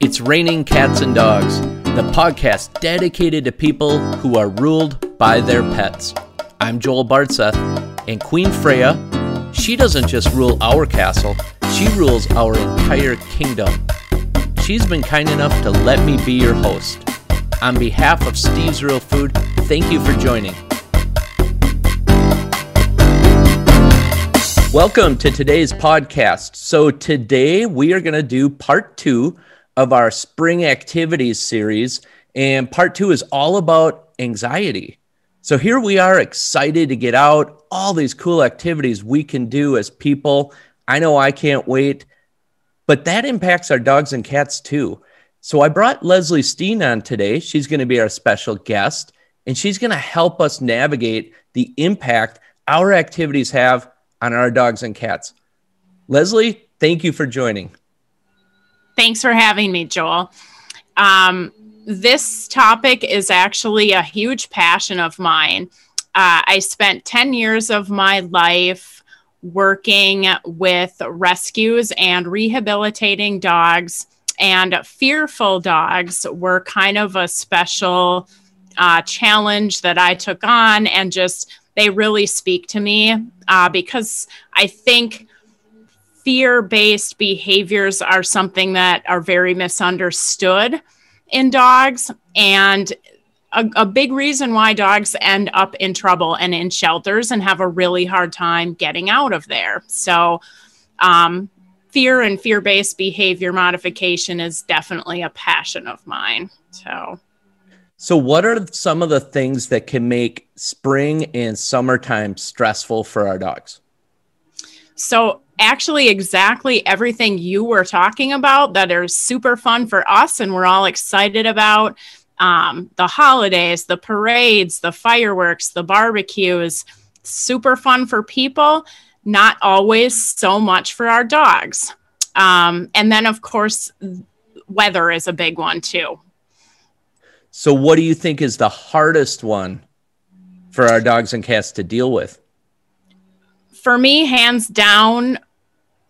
It's Raining Cats and Dogs, the podcast dedicated to people who are ruled by their pets. I'm Joel Bartseth, and Queen Freya, she doesn't just rule our castle, she rules our entire kingdom. She's been kind enough to let me be your host. On behalf of Steve's Real Food, thank you for joining. Welcome to today's podcast. So, today we are going to do part two of our spring activities series. And part two is all about anxiety. So here we are excited to get out, all these cool activities we can do as people. I know I can't wait, but that impacts our dogs and cats too. So I brought Leslie Steen on today. She's going to be our special guest, and she's going to help us navigate the impact our activities have on our dogs and cats. Leslie, thank you for joining. Thanks for having me, Joel. Um, this topic is actually a huge passion of mine. Uh, I spent 10 years of my life working with rescues and rehabilitating dogs, and fearful dogs were kind of a special uh, challenge that I took on, and just they really speak to me uh, because I think fear based behaviors are something that are very misunderstood in dogs. And a, a, big reason why dogs end up in trouble and in shelters and have a really hard time getting out of there. So, um, fear and fear based behavior modification is definitely a passion of mine. So, so, what are some of the things that can make spring and summertime stressful for our dogs? So, actually exactly everything you were talking about that are super fun for us and we're all excited about um, the holidays, the parades, the fireworks, the barbecues, super fun for people, not always so much for our dogs. Um, and then, of course, weather is a big one too. So, what do you think is the hardest one for our dogs and cats to deal with? For me, hands down,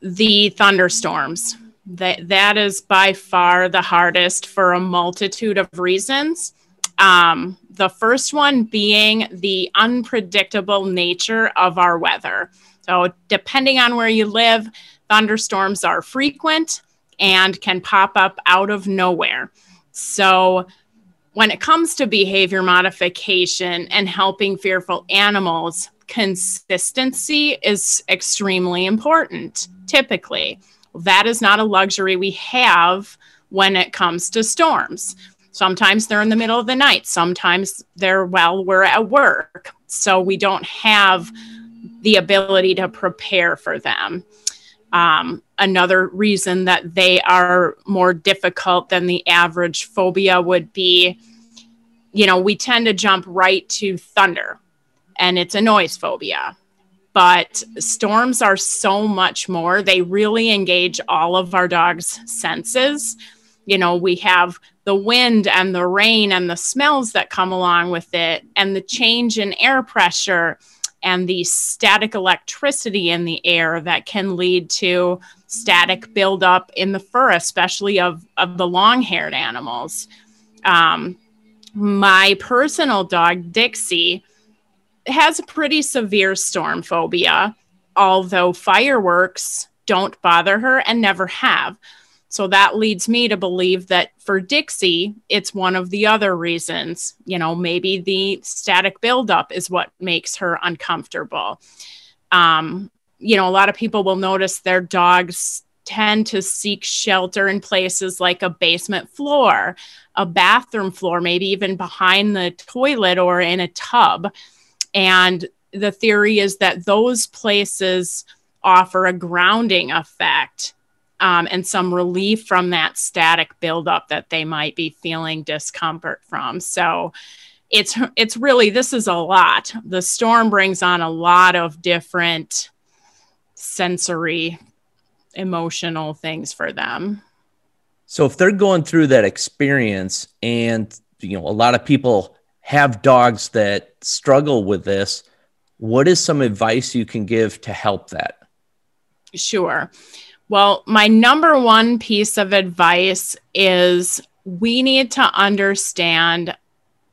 the thunderstorms. That that is by far the hardest for a multitude of reasons. Um, the first one being the unpredictable nature of our weather. So, depending on where you live, thunderstorms are frequent and can pop up out of nowhere. So, when it comes to behavior modification and helping fearful animals, consistency is extremely important typically. That is not a luxury we have when it comes to storms. Sometimes they're in the middle of the night, sometimes they're while we're at work. So we don't have the ability to prepare for them. Um, another reason that they are more difficult than the average phobia would be you know, we tend to jump right to thunder, and it's a noise phobia but storms are so much more. They really engage all of our dog's senses. You know, we have the wind and the rain and the smells that come along with it, and the change in air pressure and the static electricity in the air that can lead to static buildup in the fur, especially of, of the long haired animals. Um, my personal dog, Dixie, has a pretty severe storm phobia, although fireworks don't bother her and never have. So that leads me to believe that for Dixie, it's one of the other reasons. You know, maybe the static buildup is what makes her uncomfortable. Um, you know, a lot of people will notice their dogs tend to seek shelter in places like a basement floor, a bathroom floor, maybe even behind the toilet or in a tub. And the theory is that those places offer a grounding effect um, and some relief from that static buildup that they might be feeling discomfort from. So it's it's really this is a lot. The storm brings on a lot of different sensory emotional things for them. So if they're going through that experience and you know a lot of people have dogs that struggle with this, what is some advice you can give to help that? Sure. Well, my number one piece of advice is we need to understand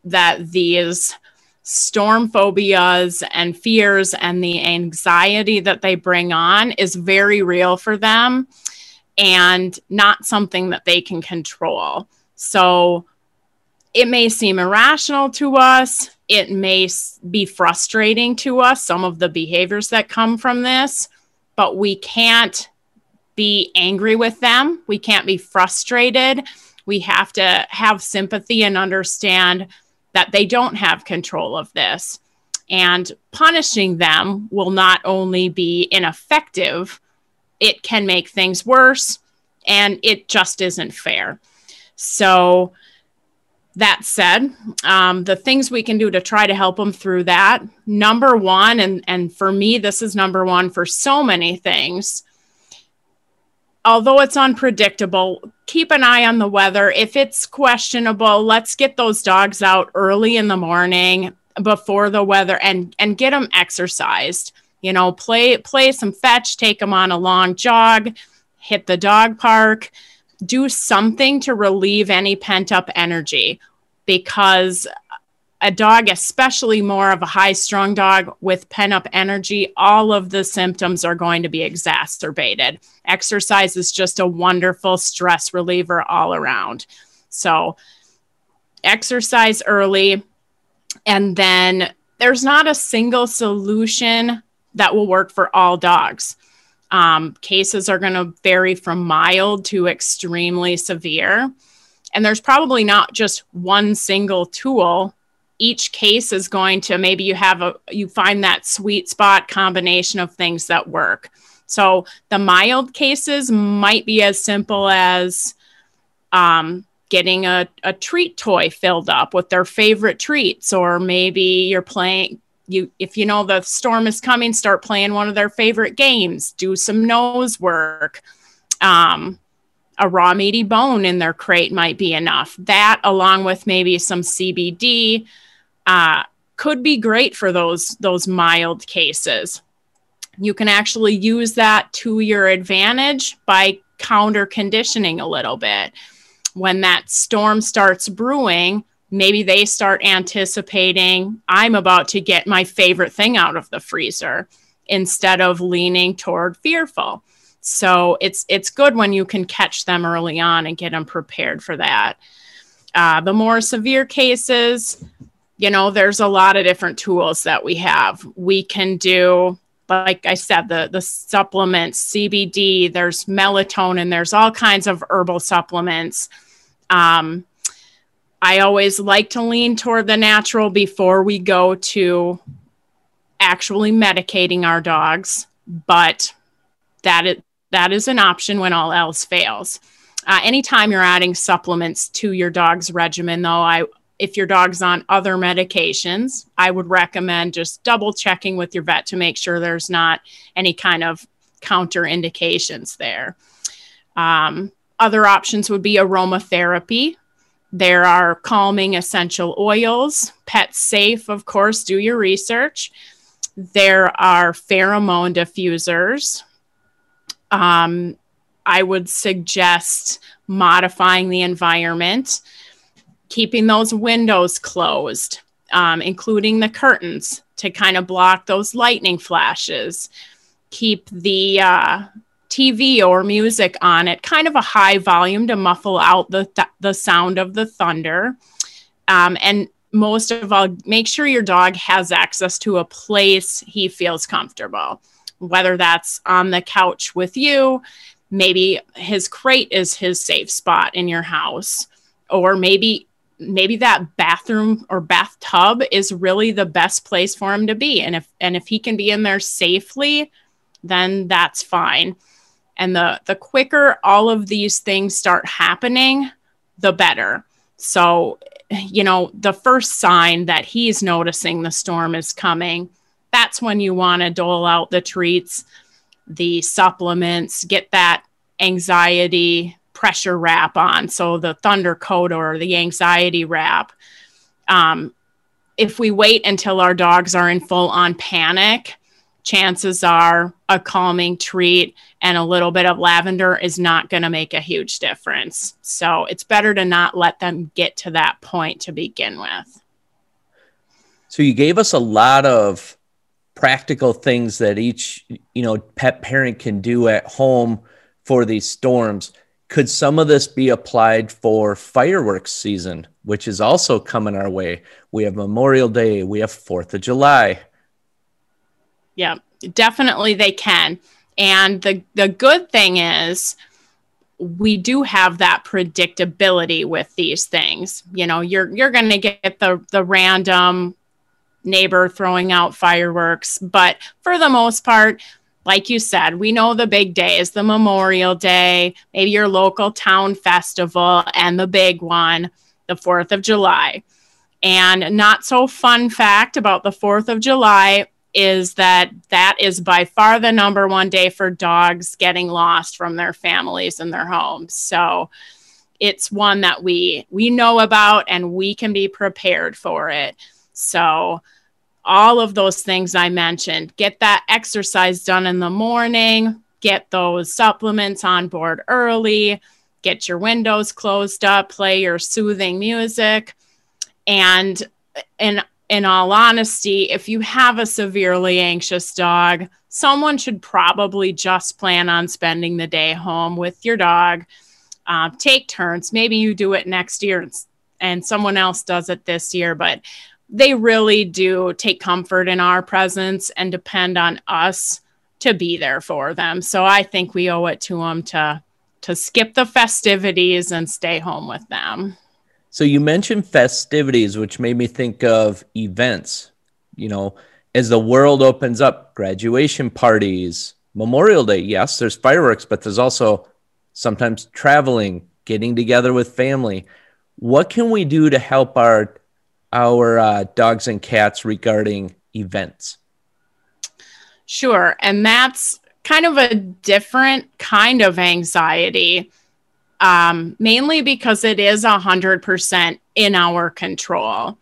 that these storm phobias and fears and the anxiety that they bring on is very real for them and not something that they can control. So it may seem irrational to us. It may be frustrating to us, some of the behaviors that come from this, but we can't be angry with them. We can't be frustrated. We have to have sympathy and understand that they don't have control of this. And punishing them will not only be ineffective, it can make things worse and it just isn't fair. So, that said, um, the things we can do to try to help them through that number one, and, and for me, this is number one for so many things. Although it's unpredictable, keep an eye on the weather. If it's questionable, let's get those dogs out early in the morning before the weather and and get them exercised. You know, play play some fetch, take them on a long jog, hit the dog park, do something to relieve any pent up energy because a dog, especially more of a high strung dog with pent up energy, all of the symptoms are going to be exacerbated. Exercise is just a wonderful stress reliever all around. So, exercise early, and then there's not a single solution that will work for all dogs. Um, cases are going to vary from mild to extremely severe. And there's probably not just one single tool. Each case is going to maybe you have a, you find that sweet spot combination of things that work. So the mild cases might be as simple as um, getting a, a treat toy filled up with their favorite treats, or maybe you're playing, you if you know the storm is coming start playing one of their favorite games. Do some nose work. Um, a raw meaty bone in their crate might be enough. That along with maybe some cbd uh, could be great for those those mild cases. You can actually use that to your advantage by counter conditioning a little bit. When that storm starts brewing maybe they start anticipating I'm about to get my favorite thing out of the freezer instead of leaning toward fearful. So it's it's good when you can catch them early on and get them prepared for that. Uh, the more severe cases, you know, there's a lot of different tools that we have. We can do, like I said, the the supplements, CBD. There's melatonin. There's all kinds of herbal supplements. Um, I always like to lean toward the natural before we go to actually medicating our dogs, but that is, that is an option when all else fails. Uh, anytime you're adding supplements to your dog's regimen, though, I if your dog's on other medications, I would recommend just double checking with your vet to make sure there's not any kind of counter indications there. Um, other options would be aromatherapy, there are calming essential oils, pet safe, of course, do your research. There are pheromone diffusers. Um, I would suggest modifying the environment, keeping those windows closed, um, including the curtains to kind of block those lightning flashes. Keep the uh, TV or music on at kind of a high volume to muffle out the, th- the sound of the thunder. Um, and most of all, make sure your dog has access to a place he feels comfortable, whether that's on the couch with you, maybe his crate is his safe spot in your house, or maybe maybe that bathroom or bathtub is really the best place for him to be. And if and if he can be in there safely then that's fine and the the quicker all of these things start happening the better. So you know the first sign that he's noticing the storm is coming that's when you want to dole out the treats the supplements get that anxiety pressure wrap on. So the thunder coat or the anxiety wrap. Um, if we wait until our dogs are in full on panic chances are a calming treat and a little bit of lavender is not going to make a huge difference. So it's better to not let them get to that point to begin with. So you gave us a lot of practical things that each, you know, pet parent can do at home for these storms. Could some of this be applied for fireworks season, which is also coming our way? We have Memorial Day, we have 4th of July yeah, definitely they can. And the the good thing is we do have that predictability with these things. You know, you're you're going to get the the random neighbor throwing out fireworks, but for the most part, like you said, we know the big days, the Memorial Day, maybe your local town festival, and the big one, the 4th of July. And not so fun fact about the 4th of July is that that is by far the number one day for dogs getting lost from their families and their homes. So it's one that we we know about and we can be prepared for it. So all of those things I mentioned, get that exercise done in the morning, get those supplements on board early, get your windows closed up, play your soothing music and and in all honesty, if you have a severely anxious dog, someone should probably just plan on spending the day home with your dog. Uh, take turns. Maybe you do it next year and someone else does it this year, but they really do take comfort in our presence and depend on us to be there for them. So I think we owe it to them to to skip the festivities and stay home with them. So you mentioned festivities, which made me think of events. You know, as the world opens up, graduation parties, Memorial Day, yes, there's fireworks, but there's also sometimes traveling, getting together with family. What can we do to help our our uh, dogs and cats regarding events? Sure, and that's kind of a different kind of anxiety um, mainly because it is 100% in our control.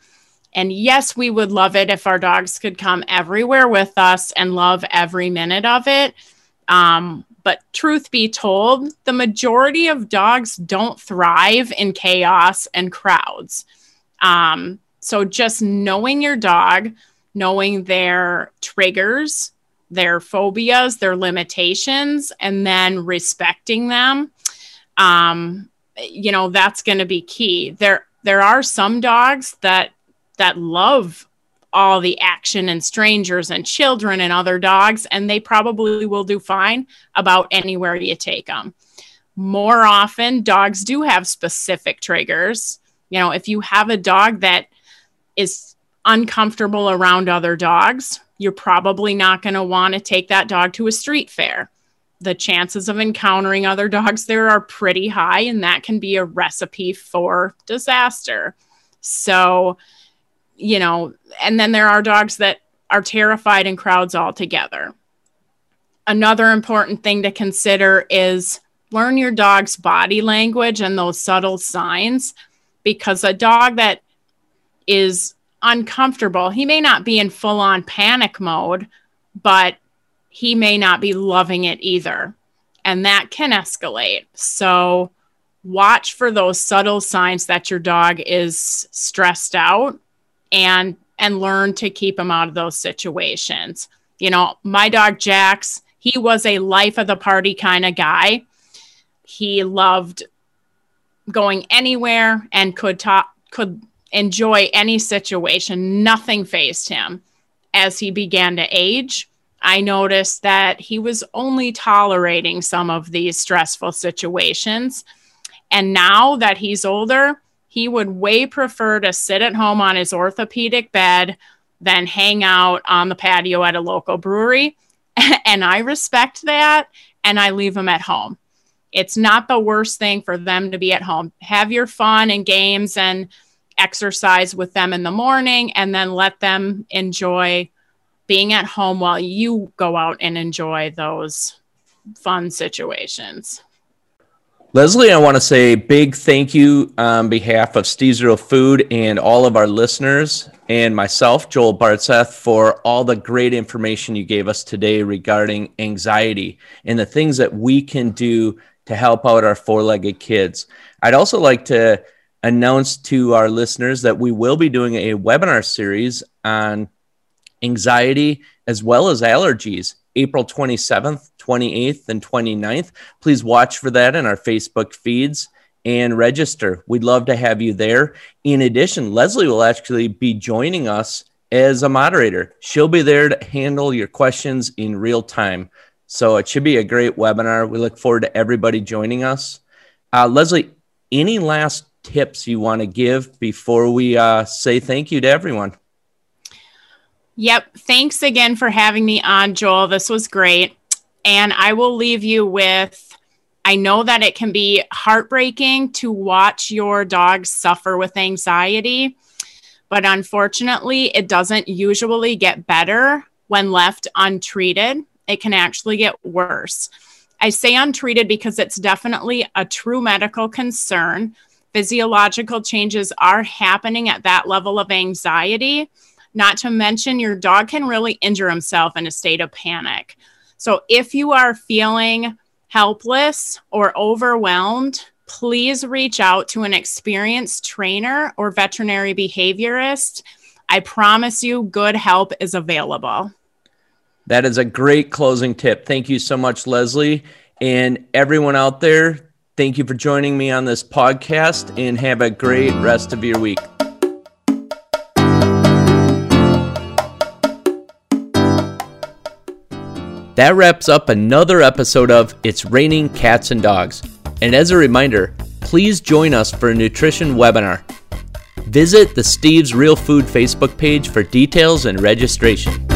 And yes, we would love it if our dogs could come everywhere with us and love every minute of it. Um, but truth be told, the majority of dogs don't thrive in chaos and crowds. Um, so just knowing your dog, knowing their triggers, their phobias, their limitations, and then respecting them um, you know that's going to be key. There there are some dogs that that love all the action and strangers and children and other dogs and they probably will do fine about anywhere you take them more often dogs do have specific triggers. You know if you have a dog that is uncomfortable around other dogs you're probably not going to want to take that dog to a street fair the chances of encountering other dogs there are pretty high, and that can be a recipe for disaster. So, you know, and then there are dogs that are terrified in crowds altogether. Another important thing to consider is learn your dog's body language and those subtle signs because a dog that is uncomfortable, he may not be in full on panic mode, but he may not be loving it either. And that can escalate. So watch for those subtle signs that your dog is stressed out and and learn to keep him out of those situations. You know, my dog Jax, he was a life of the party kind of guy. He loved going anywhere and could talk could enjoy any situation. Nothing fazed him. As he began to age, I noticed that he was only tolerating some of these stressful situations. And now that he's older, he would way prefer to sit at home on his orthopedic bed than hang out on the patio at a local brewery. and I respect that and I leave him at home. It's not the worst thing for them to be at home. Have your fun and games and exercise with them in the morning and then let them enjoy being at home while you go out and enjoy those fun situations. Leslie, I want to say big thank you on behalf of Steve's Real Food and all of our listeners and myself, Joel Bartseth, for all the great information you gave us today regarding anxiety and the things that we can do to help out our four legged kids. I'd also like to announce to our listeners that we will be doing a webinar series on anxiety as well as allergies April 27th, 28th, and 29th. Please watch for that in our Facebook feeds and register. We'd love to have you there. In addition, Leslie will actually be joining us as a moderator. She'll be there to handle your questions in real time. So it should be a great webinar. We look forward to everybody joining us. Uh, Leslie, any last tips you want to give before we uh, say thank you to everyone? Yep. Thanks again for having me on, Joel. This was great. And I will leave you with I know that it can be heartbreaking to watch your dog suffer with anxiety, but unfortunately, it doesn't usually get better when left untreated. It can actually get worse. I say untreated because it's definitely a true medical concern. Physiological changes are happening at that level of anxiety. Not to mention, your dog can really injure himself in a state of panic. So, if you are feeling helpless or overwhelmed, please reach out to an experienced trainer or veterinary behaviorist. I promise you, good help is available. That is a great closing tip. Thank you so much, Leslie. And everyone out there, thank you for joining me on this podcast and have a great rest of your week. That wraps up another episode of It's Raining Cats and Dogs. And as a reminder, please join us for a nutrition webinar. Visit the Steve's Real Food Facebook page for details and registration.